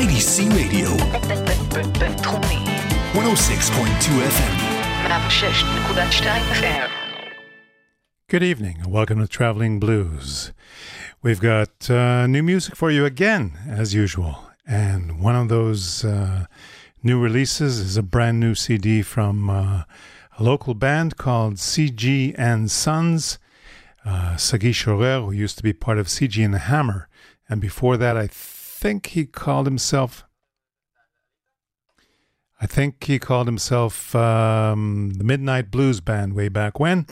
IDC Radio. בינתחומי. 106.2 FM. 106.2 FM. Good evening and welcome to Traveling Blues. We've got uh, new music for you again, as usual. And one of those uh, new releases is a brand new CD from uh, a local band called CG and Sons. Uh, Sagi Schorer, who used to be part of CG and the Hammer. And before that, I think he called himself. I think he called himself um, the Midnight Blues Band way back when.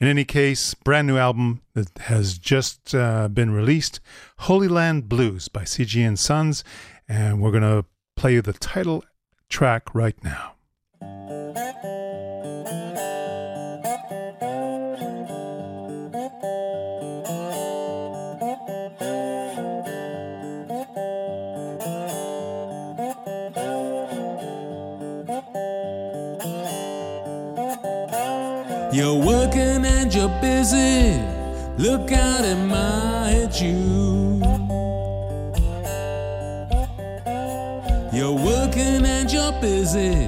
In any case, brand new album that has just uh, been released, Holy Land Blues by CG and Sons, and we're to play you the title track right now. You're working and you're busy. Look out at my at you. You're working and you're busy.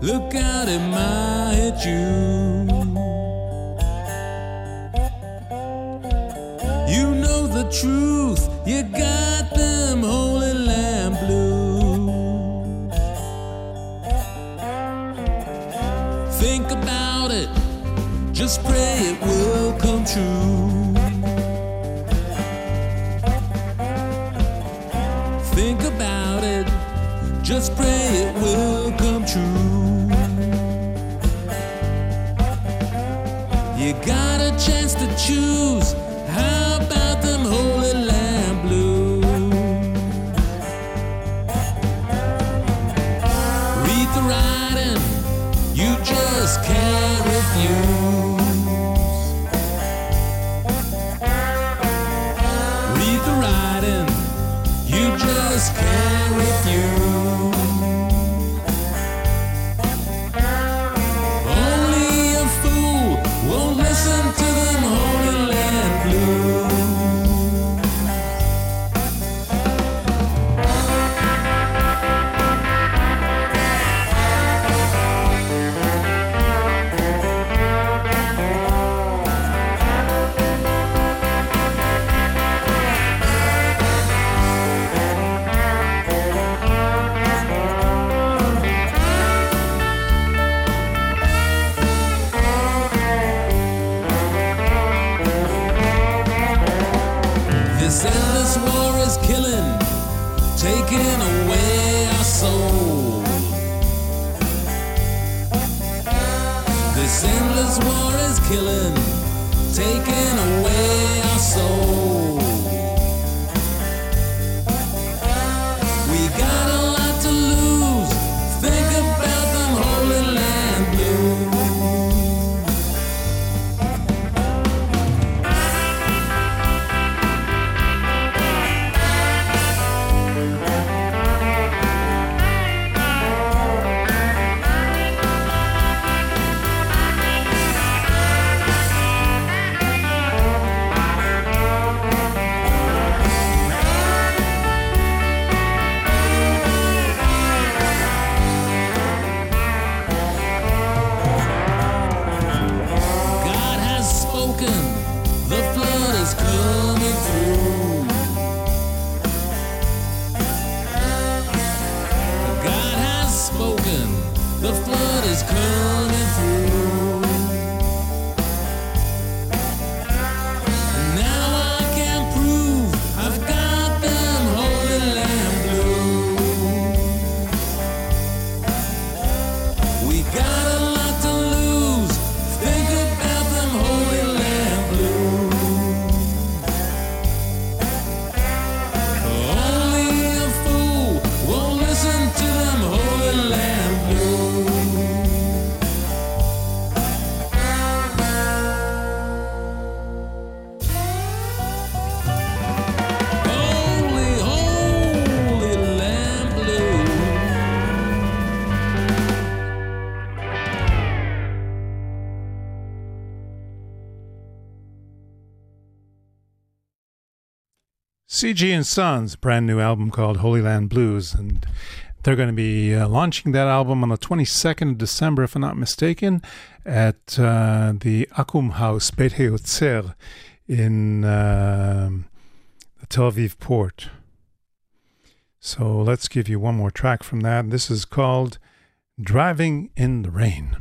Look out at my at you. You know the truth. You got will come true. You got a chance to choose. How about them holy lamb CG and Sons, brand new album called Holy Land Blues, and they're going to be uh, launching that album on the 22nd of December, if I'm not mistaken, at uh, the Akum House Beit Heotzer in uh, the Tel Aviv port. So let's give you one more track from that. This is called Driving in the Rain.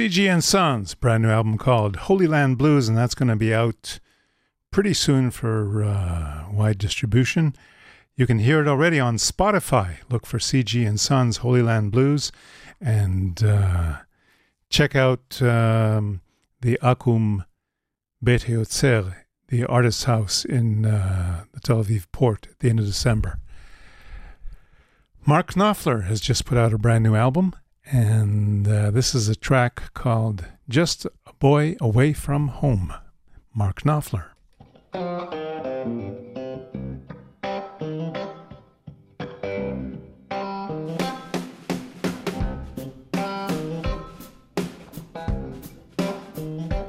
CG and Sons, brand new album called Holy Land Blues, and that's going to be out pretty soon for uh, wide distribution. You can hear it already on Spotify. Look for CG and Sons Holy Land Blues and uh, check out um, the Akum Beteotzer, the artist's house in uh, the Tel Aviv port at the end of December. Mark Knopfler has just put out a brand new album, and uh, this is a track called Just a Boy Away from Home. Mark Knopfler.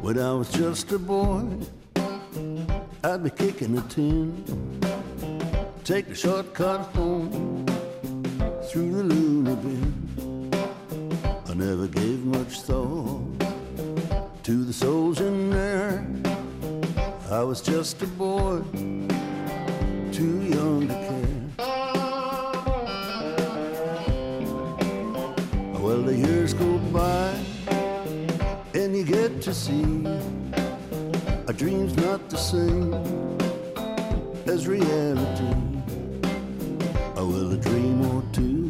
When I was just a boy, I'd be kicking a tin, take the shortcut home through the loony bin. I never gave much thought to the souls in there. I was just a boy, too young to care. Well, the years go by, and you get to see a dream's not the same as reality. Oh, well, a dream or two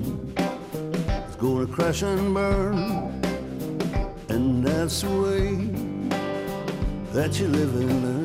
gonna crash and burn, and that's the way that you live and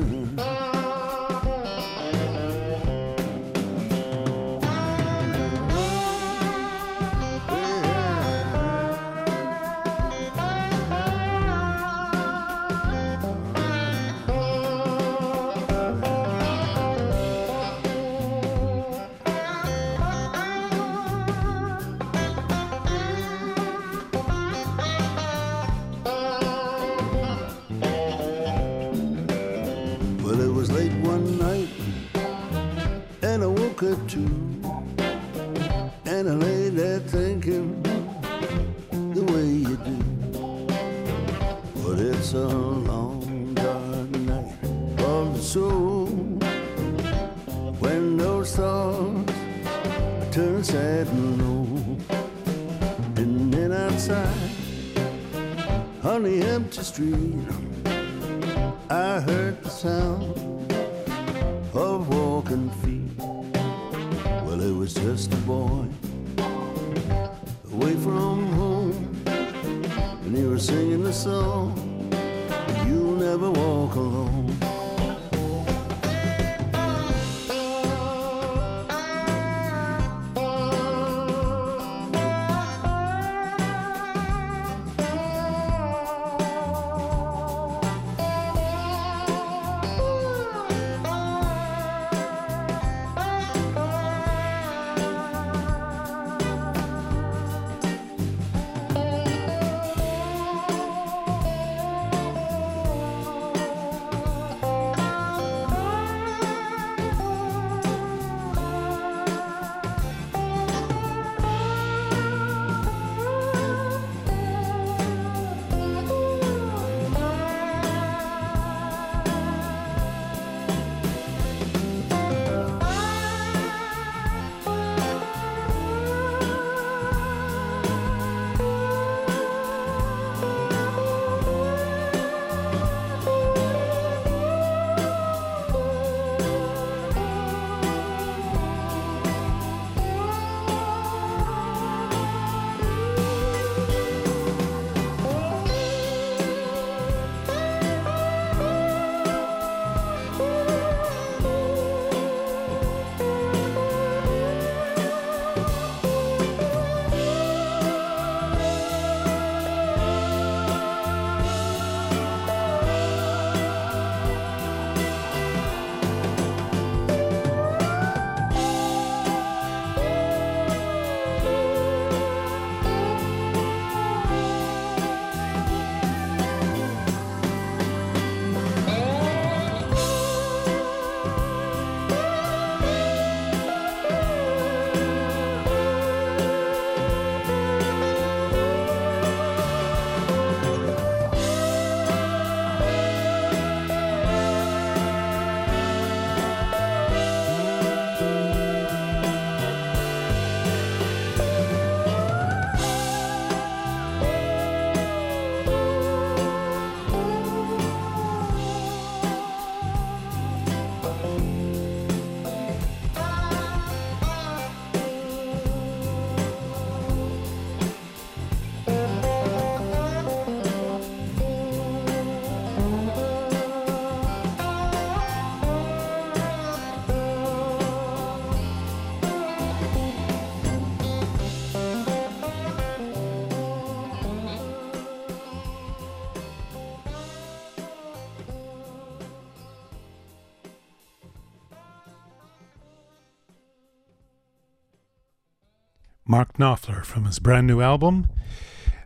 Mark Knopfler from his brand new album.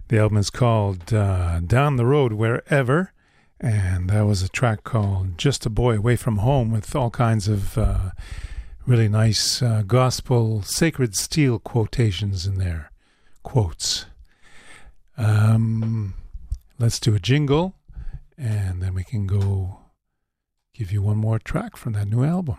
The album is called uh, Down the Road Wherever, and that was a track called Just a Boy Away from Home with all kinds of uh, really nice uh, gospel sacred steel quotations in there. Quotes. Um, let's do a jingle, and then we can go give you one more track from that new album.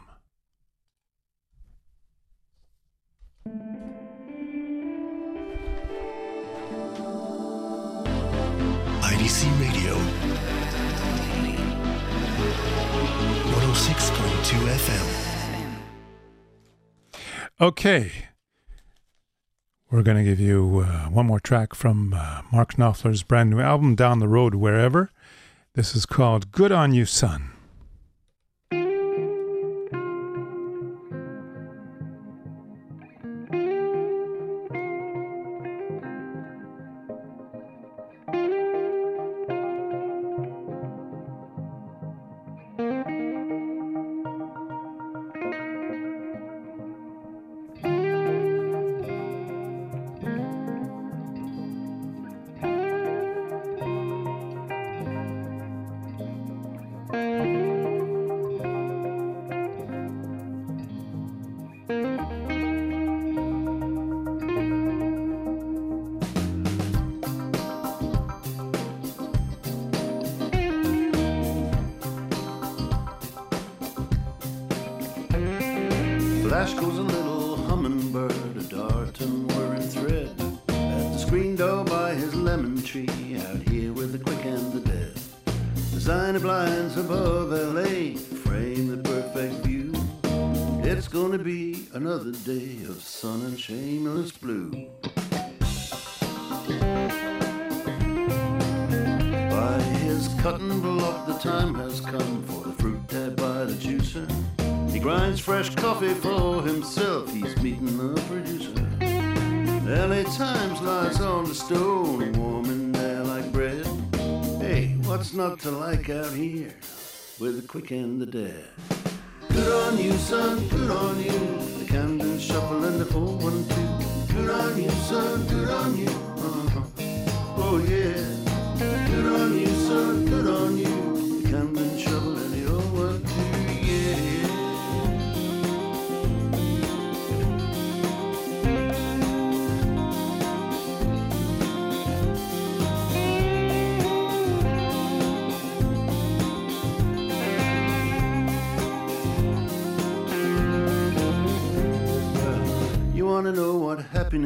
IDC Radio. 106.2 FM. Okay. We're going to give you uh, one more track from uh, Mark Knopfler's brand new album, Down the Road Wherever. This is called Good on You, Son. Fresh coffee for himself, he's meeting the producer. LA Times lies on the stone, warm in there like bread. Hey, what's not to like out here with the quick and the dead? Good on you, son, good on you. The Camden Shuffle and the 412. Good on you, son, good on you. Uh-huh. Oh, yeah.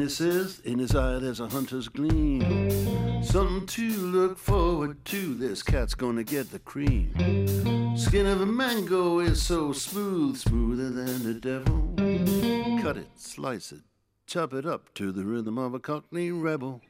Is? In his eye there's a hunter's gleam. Something to look forward to. This cat's gonna get the cream. Skin of a mango is so smooth, smoother than the devil. Cut it, slice it, chop it up to the rhythm of a cockney rebel.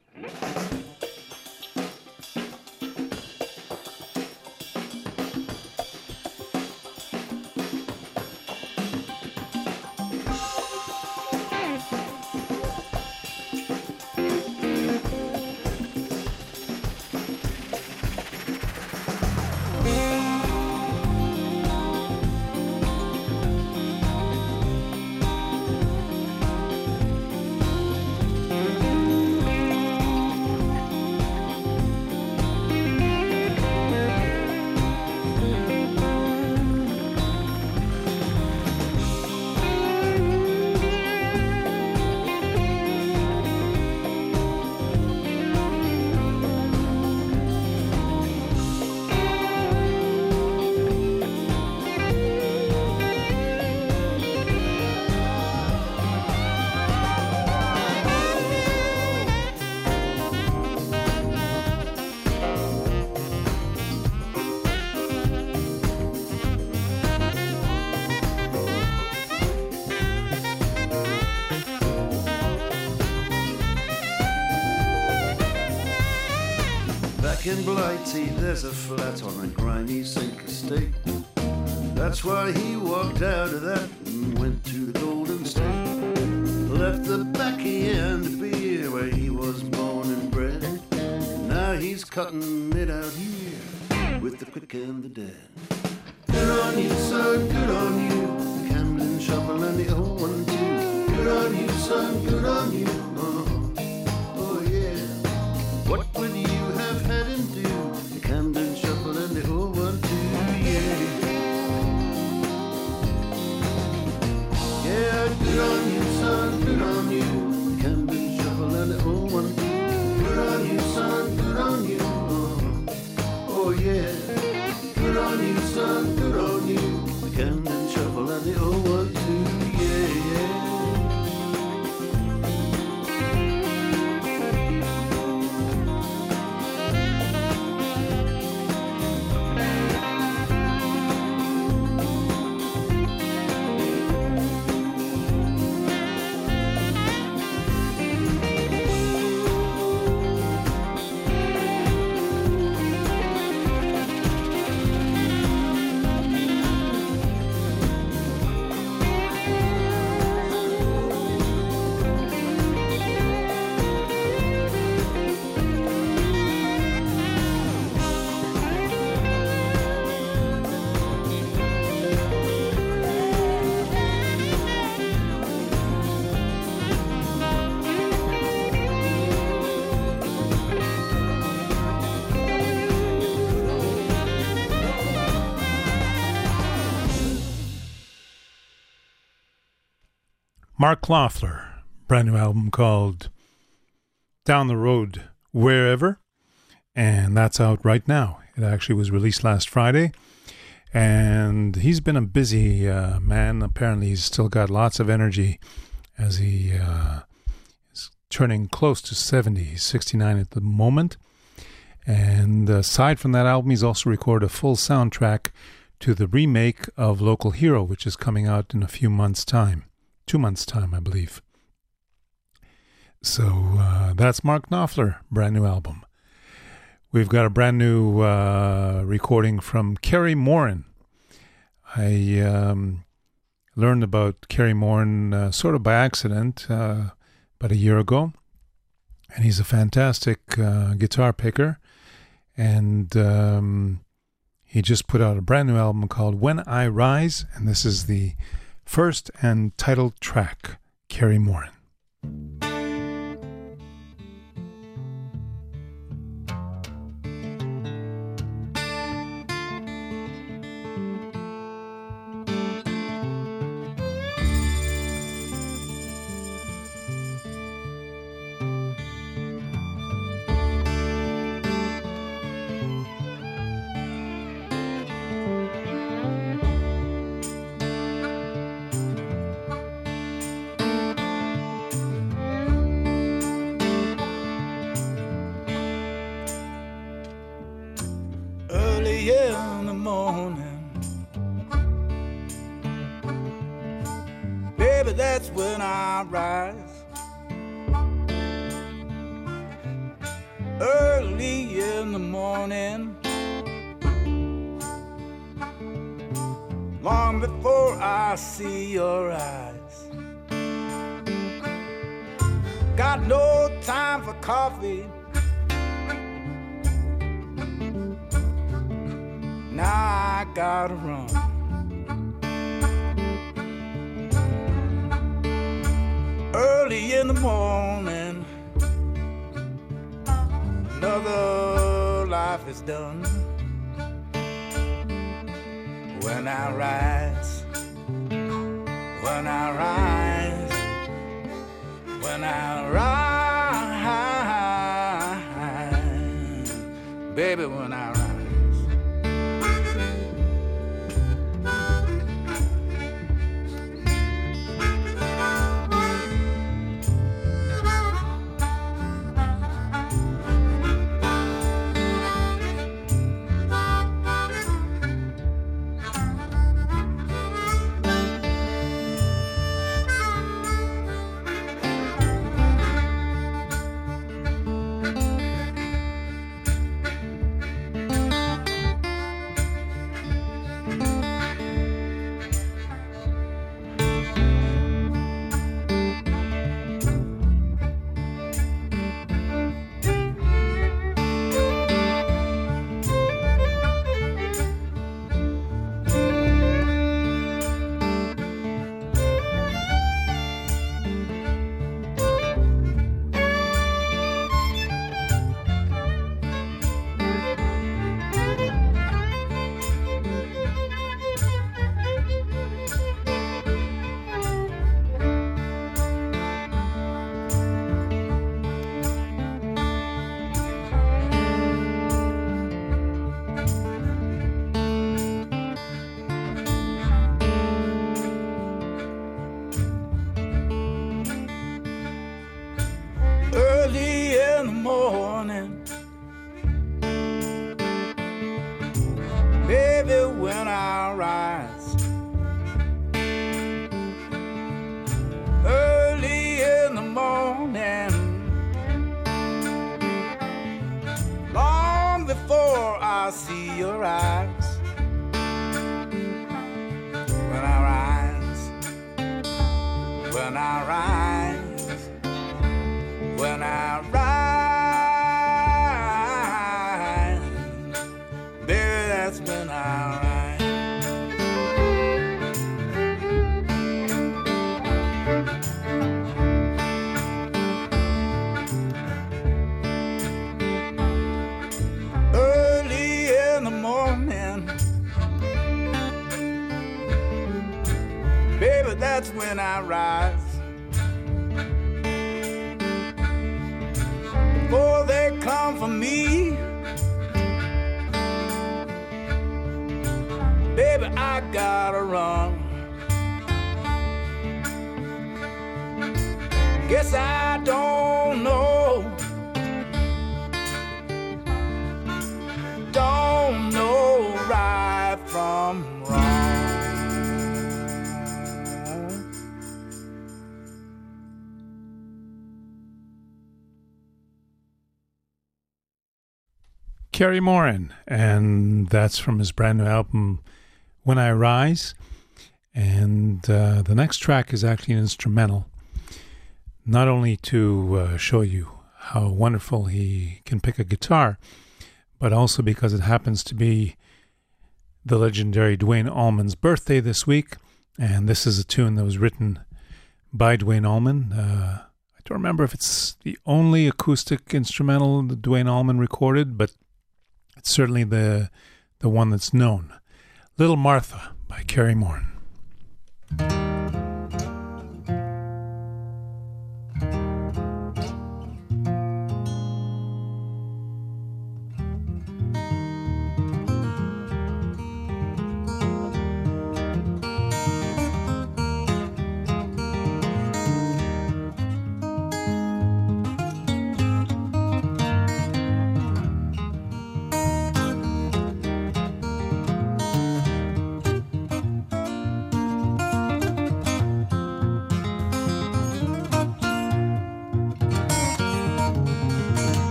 Mark Knopfler, brand new album called Down the Road Wherever, and that's out right now. It actually was released last Friday, and he's been a busy uh, man. Apparently, he's still got lots of energy as he uh, is turning close to 70. He's 69 at the moment. And aside from that album, he's also recorded a full soundtrack to the remake of Local Hero, which is coming out in a few months' time. Two months' time, I believe. So uh, that's Mark Knopfler, brand new album. We've got a brand new uh, recording from Kerry Moran. I um, learned about Kerry Moran uh, sort of by accident uh, about a year ago. And he's a fantastic uh, guitar picker. And um, he just put out a brand new album called When I Rise. And this is the first and title track, Kerry Moran. Another life is done. When I rise, when I rise, when I rise, baby, when I Gotta run. Guess I don't know. Don't know right from wrong. Kerry Moran, and that's from his brand new album, When I Rise. And uh, the next track is actually an instrumental, not only to uh, show you how wonderful he can pick a guitar, but also because it happens to be the legendary Duane Allman's birthday this week. And this is a tune that was written by Duane Allman. Uh, I don't remember if it's the only acoustic instrumental that Duane Allman recorded, but it's certainly the the one that's known. Little Martha by Kerry Moran.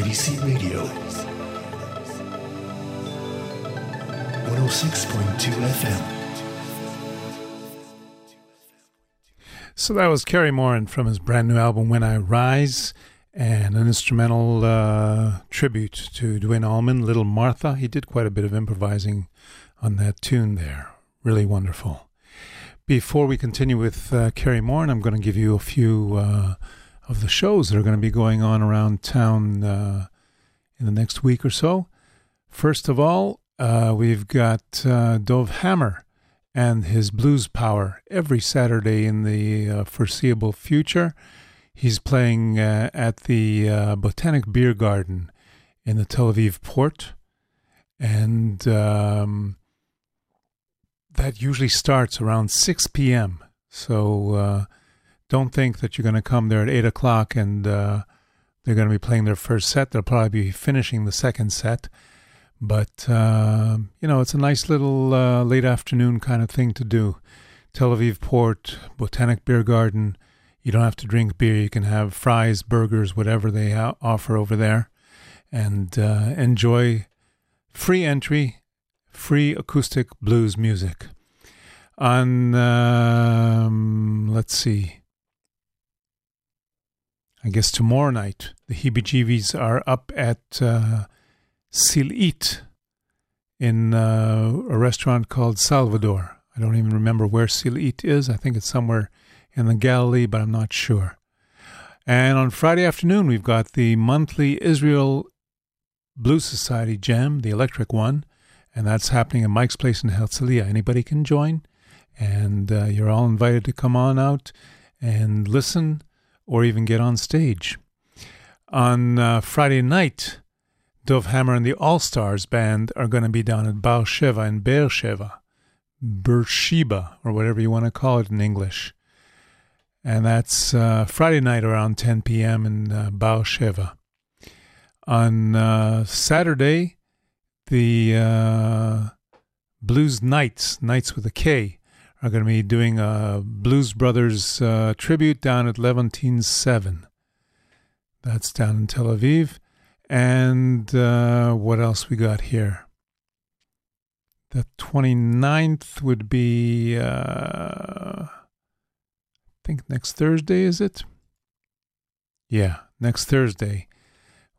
IDC Radio. 106.2 FM. So that was Kerry Moran from his brand new album When I Rise and an instrumental uh, tribute to Duane Allman, Little Martha. He did quite a bit of improvising on that tune there. Really wonderful. Before we continue with uh, Kerry Moran, I'm going to give you a few uh, of the shows that are going to be going on around town uh, in the next week or so. First of all, uh, we've got uh, Dov Hammer and his blues power every Saturday in the uh, foreseeable future. He's playing uh, at the uh, Botanic Beer Garden in the Tel Aviv port. And um, that usually starts around 6 p.m. So don't think that you're going to come there at 8 o'clock and uh, they're going to be playing their first set. They'll probably be finishing the second set. But, uh, you know, it's a nice little uh, late afternoon kind of thing to do. Tel Aviv Port, Botanic Beer Garden. You don't have to drink beer. You can have fries, burgers, whatever they ha- offer over there, and uh, enjoy free entry, free acoustic blues music. On, um, let's see, I guess tomorrow night, the Heebie Jeebies are up at uh, Silit in uh, a restaurant called Salvador. I don't even remember where Silit is. I think it's somewhere in the Galilee, but I'm not sure. And on Friday afternoon, we've got the monthly Israel Blues Society Jam, the electric one, and that's happening at Mike's Place in Herzliya. Anybody can join, and uh, you're all invited to come on out and listen or even get on stage. On uh, Friday night, Dov Hammer and the All Stars Band are going to be down at Bar Sheva in Beersheba, Beersheba, or whatever you want to call it in English. And that's uh, Friday night around 10 p.m. in uh, Bar Sheva. On uh, Saturday, the uh, Blues Knights, Knights with a K, are going to be doing a Blues Brothers uh, tribute down at Levontin 7. That's down in Tel Aviv. And uh, what else we got here? The 29th would be, uh, I think next Thursday, is it? Yeah, next Thursday.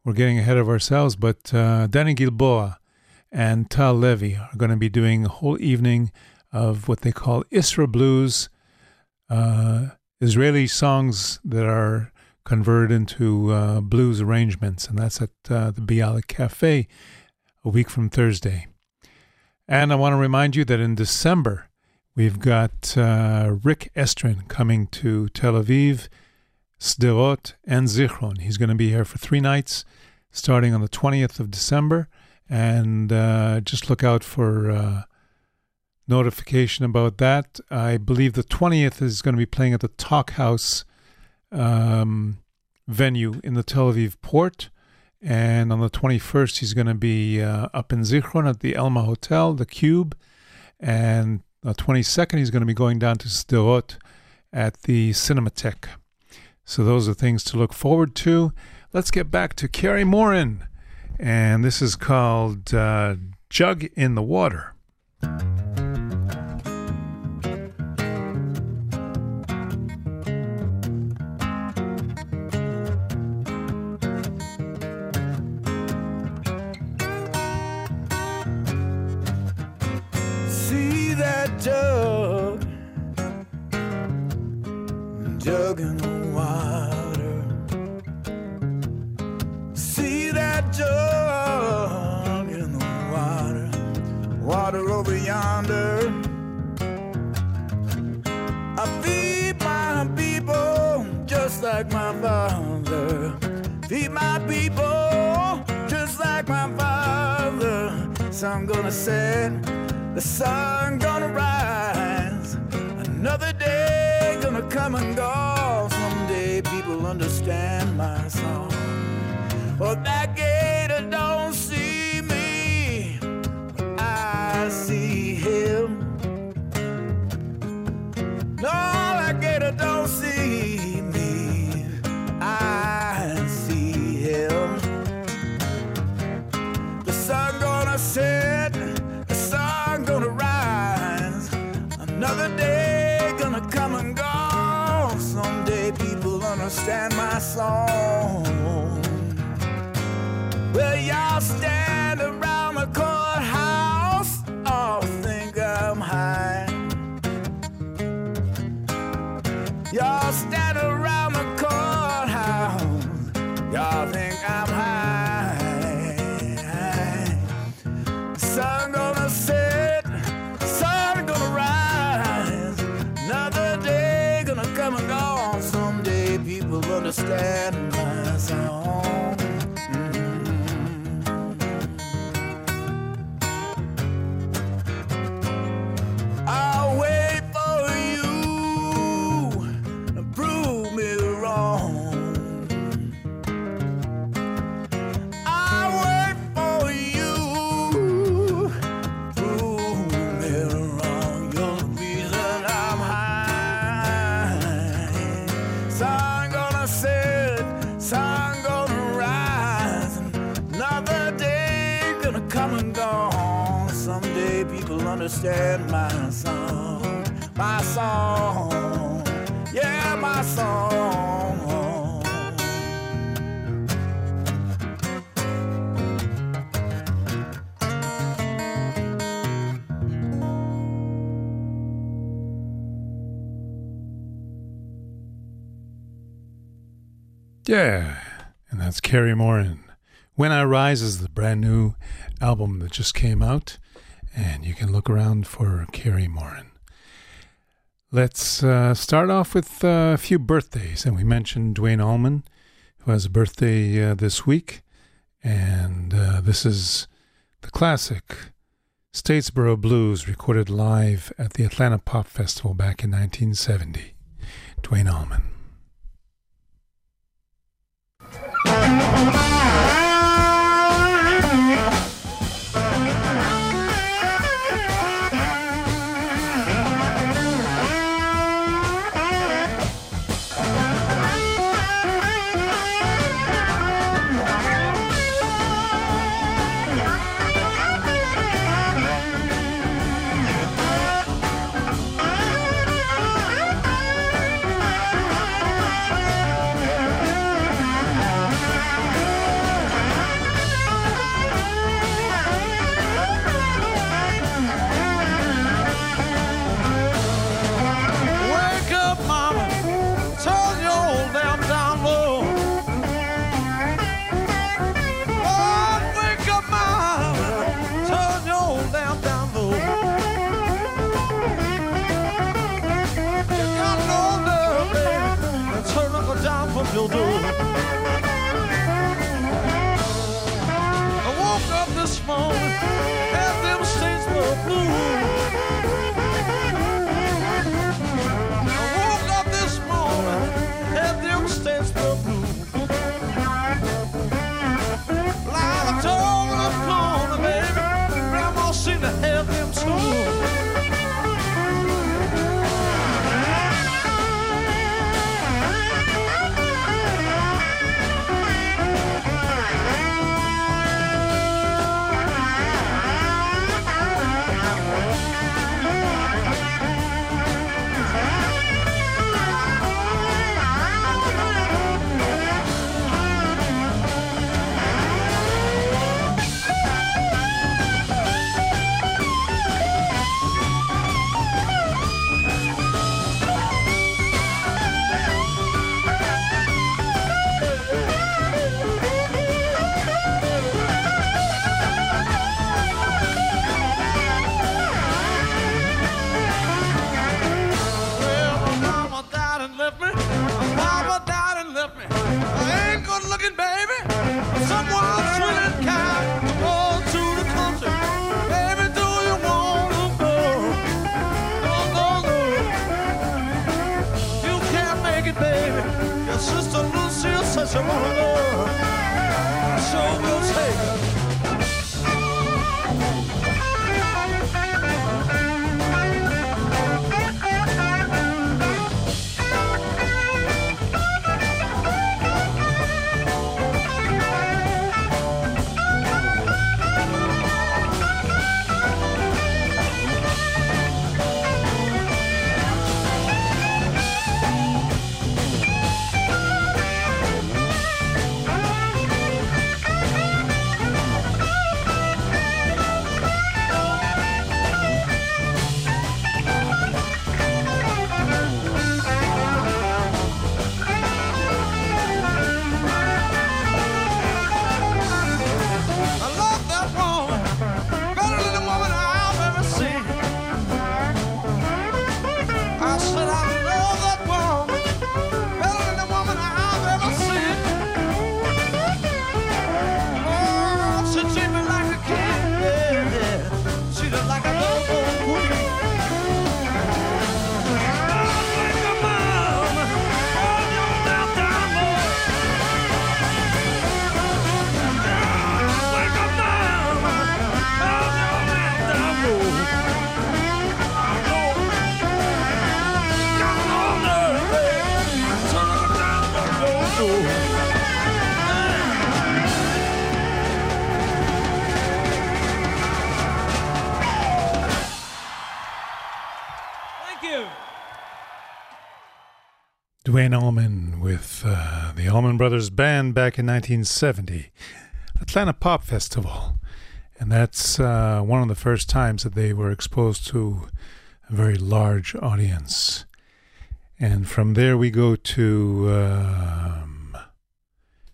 We're getting ahead of ourselves, but uh, Danny Gilboa and Tal Levy are going to be doing a whole evening of what they call Isra Blues, uh, Israeli songs that are converted into uh, blues arrangements, and that's at uh, the Bialik Cafe a week from Thursday. And I want to remind you that in December, we've got uh, Rick Estrin coming to Tel Aviv, Sderot, and Zichron. He's going to be here for three nights, starting on the 20th of December. And uh, just look out for uh, notification about that. I believe the 20th is going to be playing at the Talk House um, venue in the Tel Aviv port. And on the 21st, he's going to be uh, up in Zichron at the Elma Hotel, the Cube. And the 22nd, he's going to be going down to Sderot at the Cinematheque. So those are things to look forward to. Let's get back to Kerry Moran. And this is called uh, Jug in the Water. Jug in water. See that jug in the water, water over yonder. I feed my people just like my father. Feed my people just like my father. Sun gonna set, the sun gonna rise. Another day gonna come and go. People understand my song. Well, that gator don't song. Well, y'all stand my song, my song, yeah, my song. Yeah, and that's Kerry Moran. When I Rise is the brand new album that just came out, and you can look around for Kerry Moran. Let's uh, start off with uh, a few birthdays, and we mentioned Duane Allman, who has a birthday uh, this week, and uh, this is the classic Statesboro Blues recorded live at the Atlanta Pop Festival back in 1970. Duane Allman. Woke Wayne Allman with uh, the Allman Brothers Band back in 1970, Atlanta Pop Festival. And that's uh, one of the first times that they were exposed to a very large audience. And from there we go to um,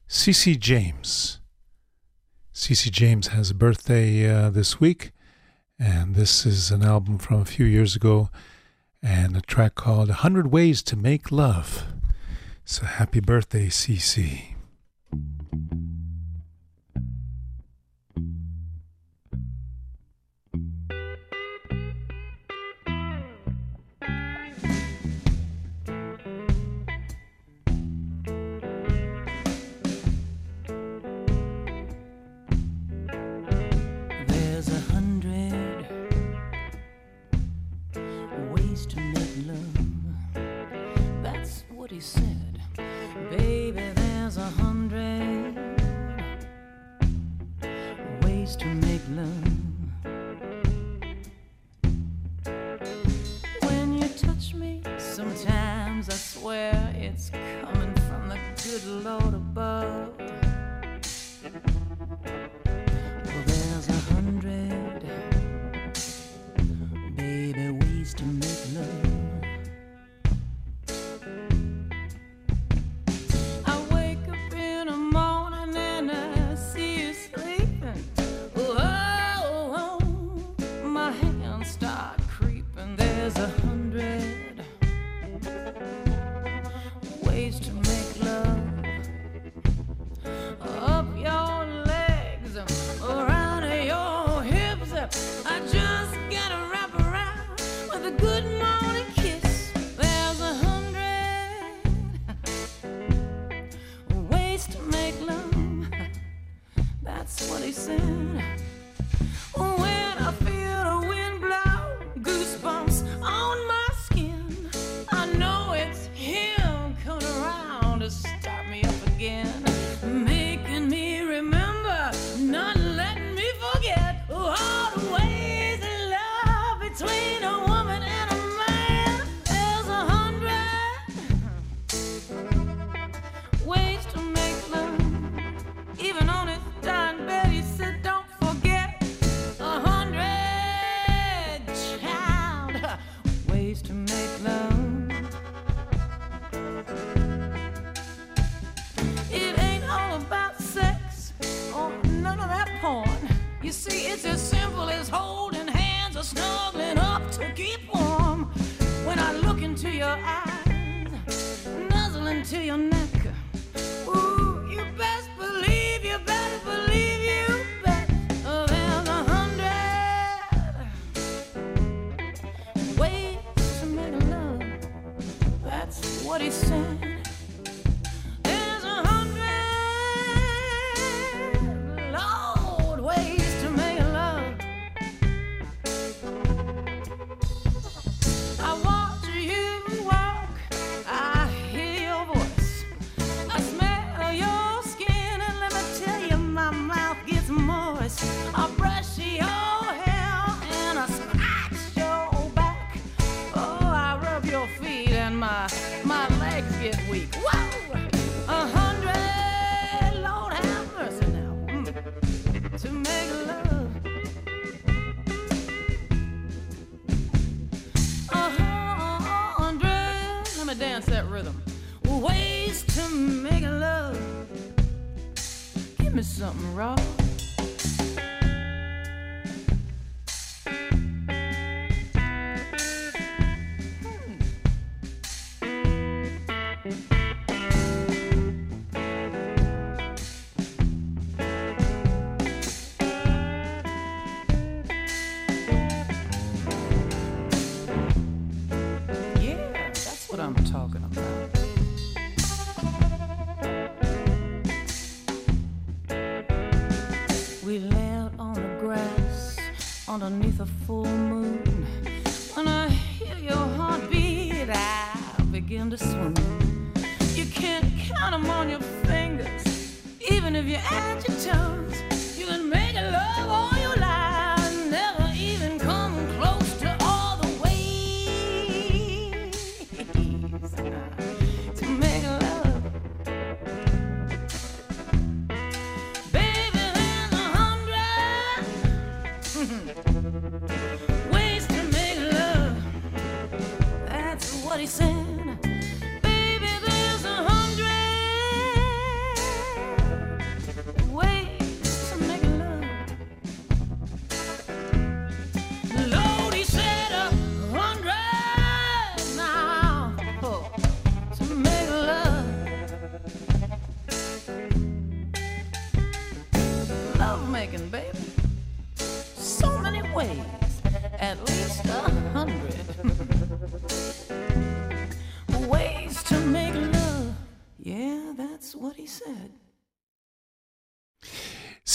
CC James. CC James has a birthday uh, this week, and this is an album from a few years ago and a track called 100 Ways to Make Love. So happy birthday, CC. underneath a full moon.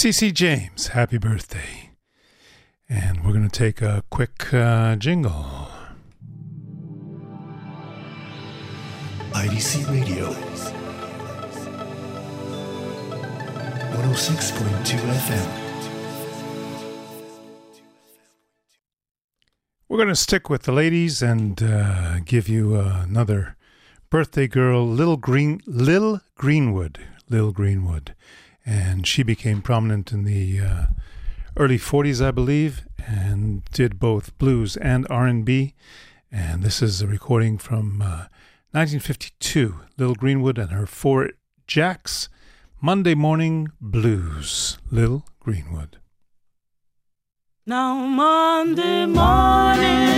CC James, happy birthday. And we're going to take a quick uh, jingle. IDC Radio. 106.2 FM. We're going to stick with the ladies and uh, give you uh, another birthday girl, Lil Green, Lil Greenwood, Lil Greenwood, and she became prominent in the uh, early '40s, I believe, and did both blues and R&B. And this is a recording from uh, 1952. Lil Greenwood and her four jacks, Monday Morning Blues. Lil Greenwood. Now Monday morning,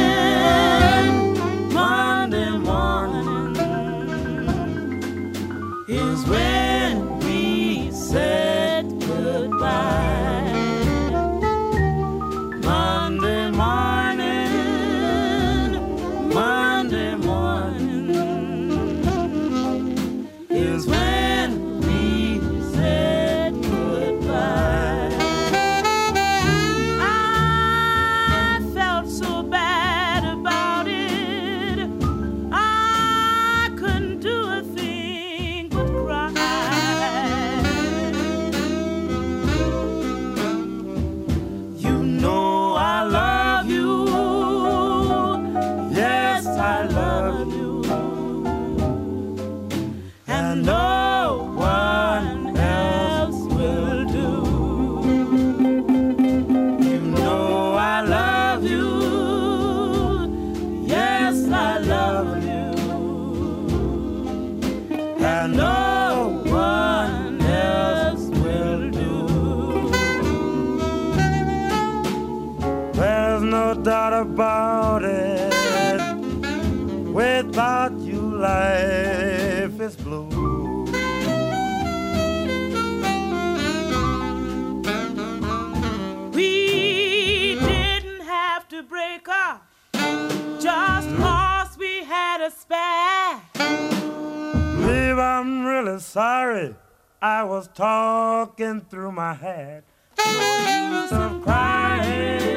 spare. Believe I'm really sorry. I was talking through my head. No use of crying.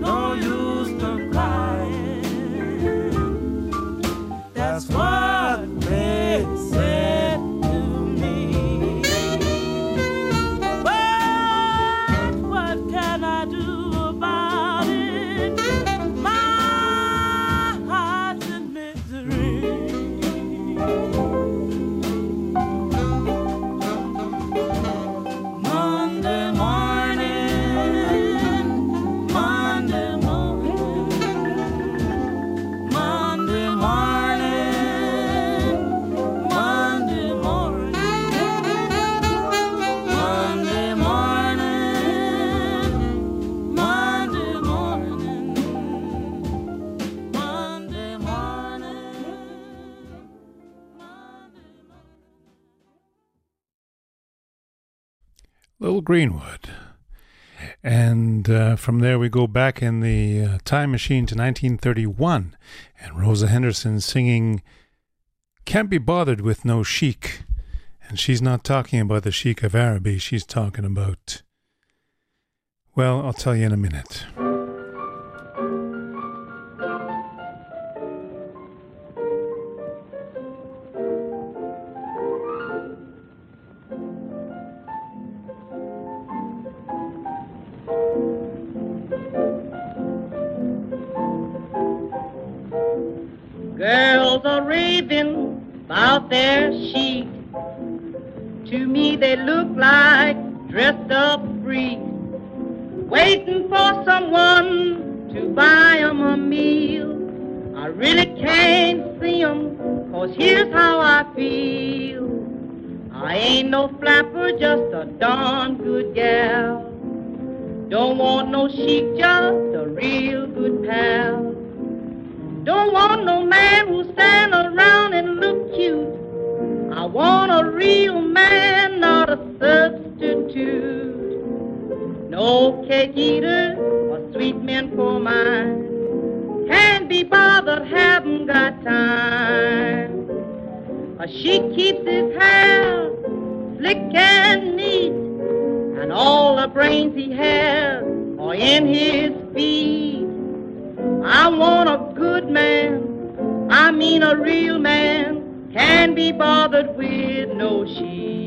No use of crying. That's what Greenwood. And uh, from there, we go back in the uh, time machine to 1931, and Rosa Henderson singing Can't Be Bothered with No Sheik. And she's not talking about the Sheik of Araby, she's talking about. Well, I'll tell you in a minute. Are raving about their sheik. To me, they look like dressed up freaks, waiting for someone to buy 'em a meal I really can't see 'em, cause here's how I feel. I ain't no flapper, just a darn good gal. Don't want no sheik, just a real good pal. Don't want no man who stand around and look cute. I want a real man, not a substitute. No cake eater or sweet men for mine. Can't be bothered, haven't got time. Uh, she keeps his hair slick and neat, and all the brains he has are in his feet. I want a good man, I mean a real man, can't be bothered with no she.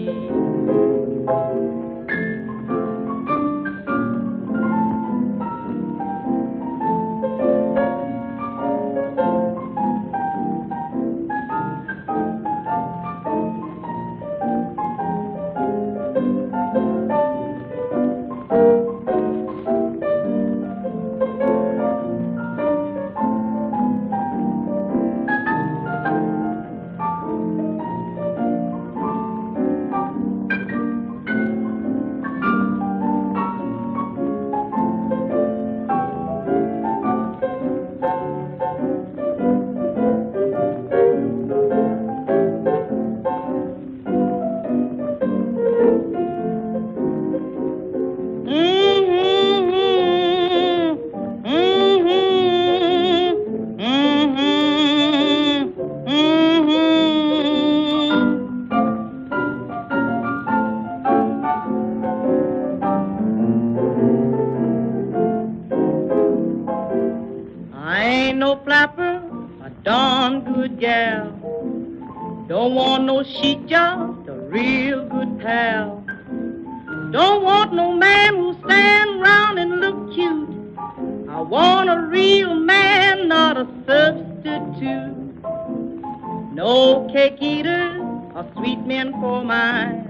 No cake eaters or sweet men for mine.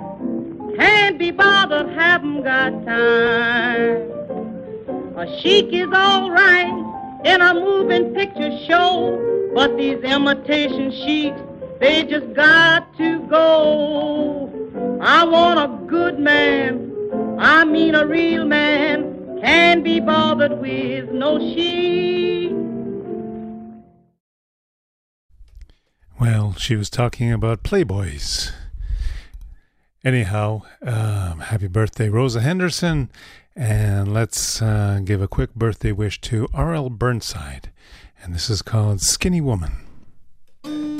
Can't be bothered, haven't got time. A sheik is all right in a moving picture show, but these imitation sheiks, they just got to go. I want a good man, I mean a real man, can't be bothered with no sheik. Well, she was talking about Playboys. Anyhow, um, happy birthday, Rosa Henderson. And let's uh, give a quick birthday wish to R.L. Burnside. And this is called Skinny Woman.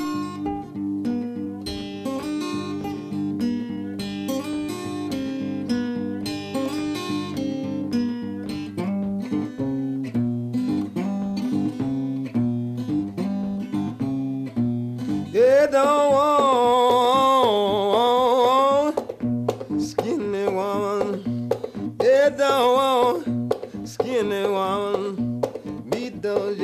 Be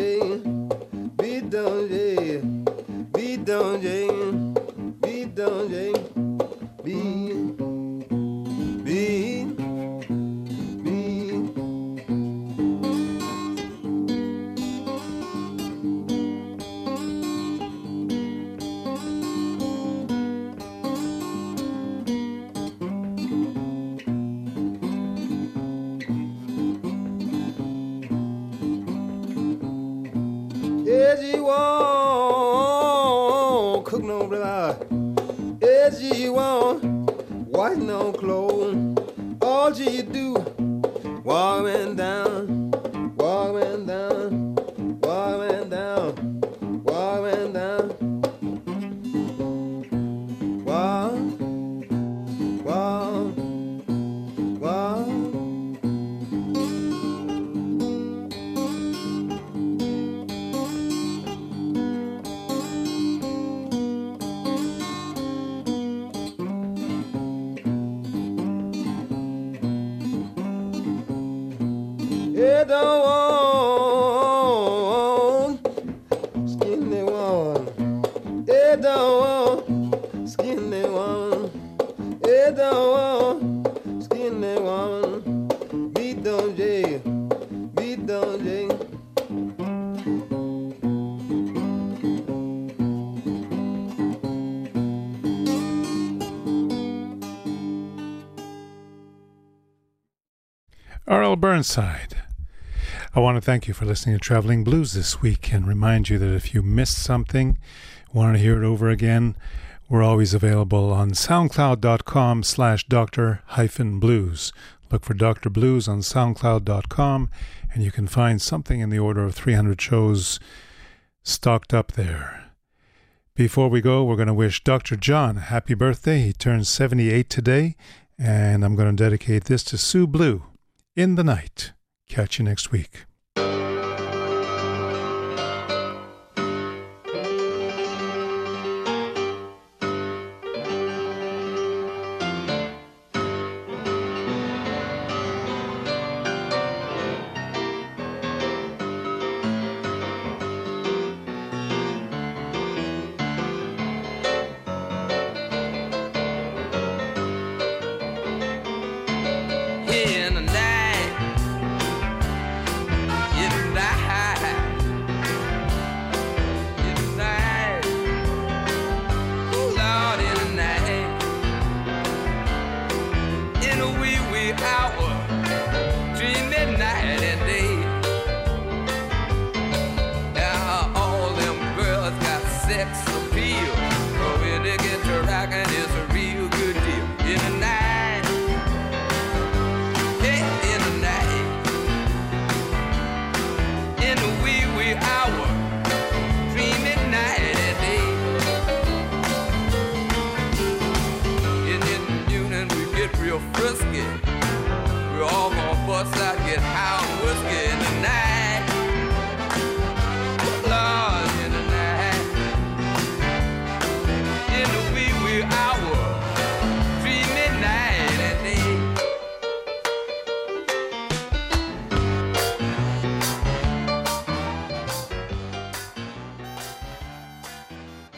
don't Jay, be don't R.L. Burnside. I want to thank you for listening to Traveling Blues this week and remind you that if you missed something, want to hear it over again, we're always available on soundcloud.com slash doctor hyphen blues. Look for Dr. Blues on soundcloud.com and you can find something in the order of 300 shows stocked up there. Before we go, we're going to wish Dr. John a happy birthday. He turns 78 today, and I'm going to dedicate this to Sue Blue in the night. Catch you next week.